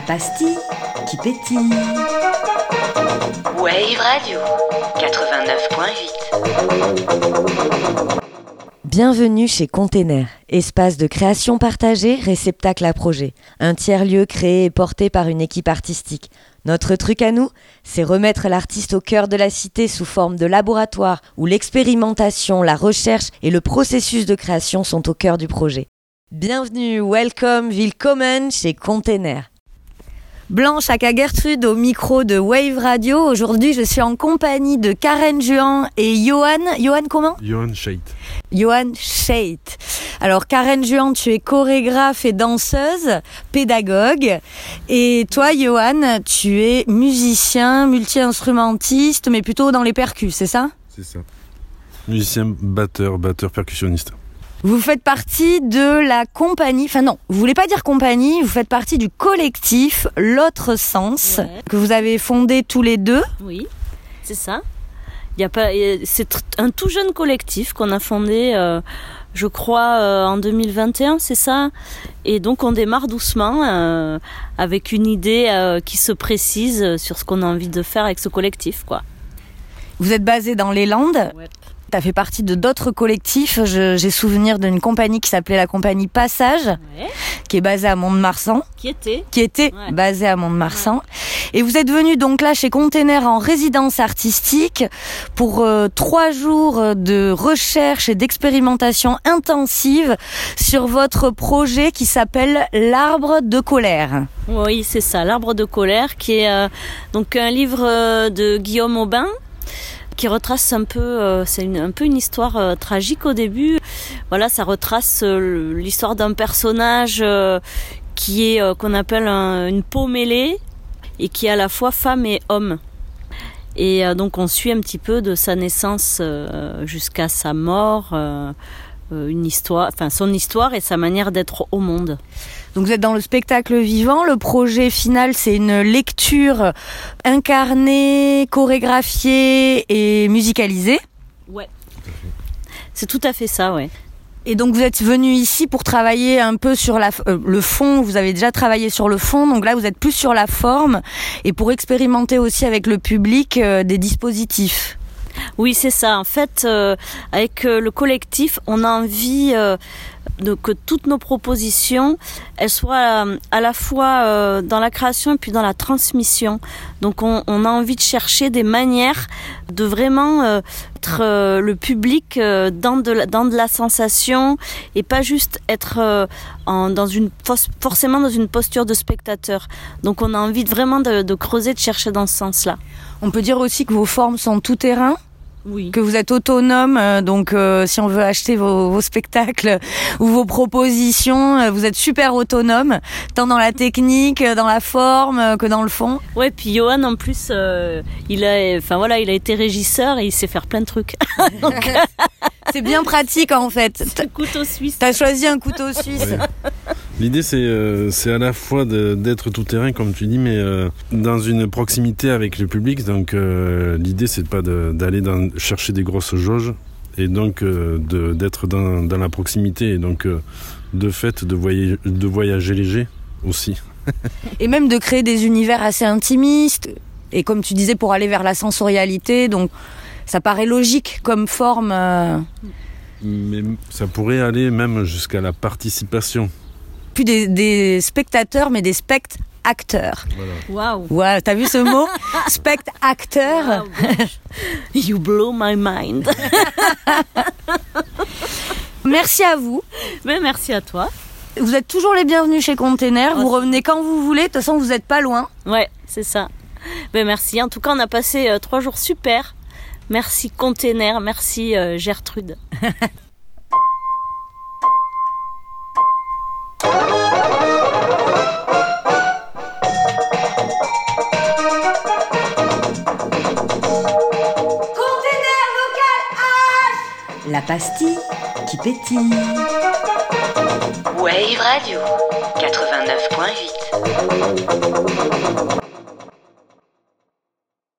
pastille qui pétille. Wave Radio 89.8. Bienvenue chez Container, espace de création partagée, réceptacle à projet. Un tiers-lieu créé et porté par une équipe artistique. Notre truc à nous, c'est remettre l'artiste au cœur de la cité sous forme de laboratoire où l'expérimentation, la recherche et le processus de création sont au cœur du projet. Bienvenue, welcome, willkommen chez Container. Blanche à Gertrude au micro de Wave Radio. Aujourd'hui, je suis en compagnie de Karen Juan et Johan. Johan comment? Johan Scheidt. Johan Scheidt. Alors Karen Juan, tu es chorégraphe et danseuse, pédagogue. Et toi, Johan, tu es musicien, multi-instrumentiste, mais plutôt dans les percus, c'est ça? C'est ça. Musicien, batteur, batteur, percussionniste. Vous faites partie de la compagnie, enfin non, vous voulez pas dire compagnie, vous faites partie du collectif L'autre sens Ouais. que vous avez fondé tous les deux. Oui, c'est ça. Il y a pas, c'est un tout jeune collectif qu'on a fondé, euh, je crois, euh, en 2021, c'est ça. Et donc on démarre doucement euh, avec une idée qui se précise sur ce qu'on a envie de faire avec ce collectif, quoi. Vous êtes basé dans les Landes. Tu as fait partie de d'autres collectifs. J'ai souvenir d'une compagnie qui s'appelait la compagnie Passage, Ouais. qui est basée à Mont-de-Marsan, Qui était qui était Ouais. basée à Mont-de-Marsan. Et vous êtes venu donc là chez Container en résidence artistique pour euh, trois jours de recherche et d'expérimentation intensive sur votre projet qui s'appelle l'arbre de colère. Oui, c'est ça, L'arbre de colère, qui est euh, donc un livre euh, de Guillaume Aubin qui retrace un peu, euh, c'est un peu une histoire euh, tragique au début. Voilà, ça retrace euh, l'histoire d'un personnage qui est qu'on appelle un- une peau mêlée et qui est à la fois femme et homme. Et donc on suit un petit peu de sa naissance jusqu'à sa mort, une histoire, enfin son histoire et sa manière d'être au monde. Donc vous êtes dans le spectacle vivant. Le projet final, c'est une lecture incarnée, chorégraphiée et musicalisée. Ouais. C'est tout à fait ça, ouais. Et donc vous êtes venu ici pour travailler un peu sur la, euh, le fond. Vous avez déjà travaillé sur le fond, donc là vous êtes plus sur la forme et pour expérimenter aussi avec le public euh, des dispositifs. Oui, c'est ça. En fait, euh, avec euh, le collectif, on a envie euh, de, que toutes nos propositions, elles soient euh, à la fois euh, dans la création et puis dans la transmission. Donc, on, on a envie de chercher des manières de vraiment être le public dans, de la, dans de la sensation et pas juste être en, dans une forcément dans une posture de spectateur. Donc, on a envie de, vraiment de, de creuser, de chercher dans ce sens-là. On peut dire aussi que vos formes sont tout terrain, Oui. que vous êtes autonome. euh, donc euh, si on veut acheter vos, vos spectacles ou vos propositions, euh, vous êtes super autonome, tant dans la technique, dans la forme que dans le fond. Ouais, puis Johan en plus, euh, il a, enfin voilà, il a été régisseur et il sait faire plein de trucs. Donc, C'est bien pratique en fait. c'est couteau suisse. T'as choisi un couteau suisse. L'idée, c'est euh, à la fois d'être tout terrain, comme tu dis, mais euh, dans une proximité avec le public. Donc, euh, l'idée, c'est pas d'aller chercher des grosses jauges, et donc euh, d'être dans, dans la proximité, et donc euh, de fait de voyager, de voyager léger aussi. et même de créer des univers assez intimistes. Et comme tu disais, pour aller vers la sensorialité, donc ça paraît logique comme forme. Mais ça pourrait aller même jusqu'à la participation. Plus des, des spectateurs, mais des spect-acteurs. Voilà. Waouh. Ouais, t'as vu ce mot Spect-acteur. Wow. You blow my mind. Merci à vous. Mais merci à toi. Vous êtes toujours les bienvenus chez Container. Vous Oh, revenez quand vous voulez. De toute façon, vous n'êtes pas loin. Ouais, c'est ça. Ben merci. En tout cas, on a passé euh, trois jours super. Merci Container, merci euh, Gertrude. pastille qui pétille. Wave Radio 89.8.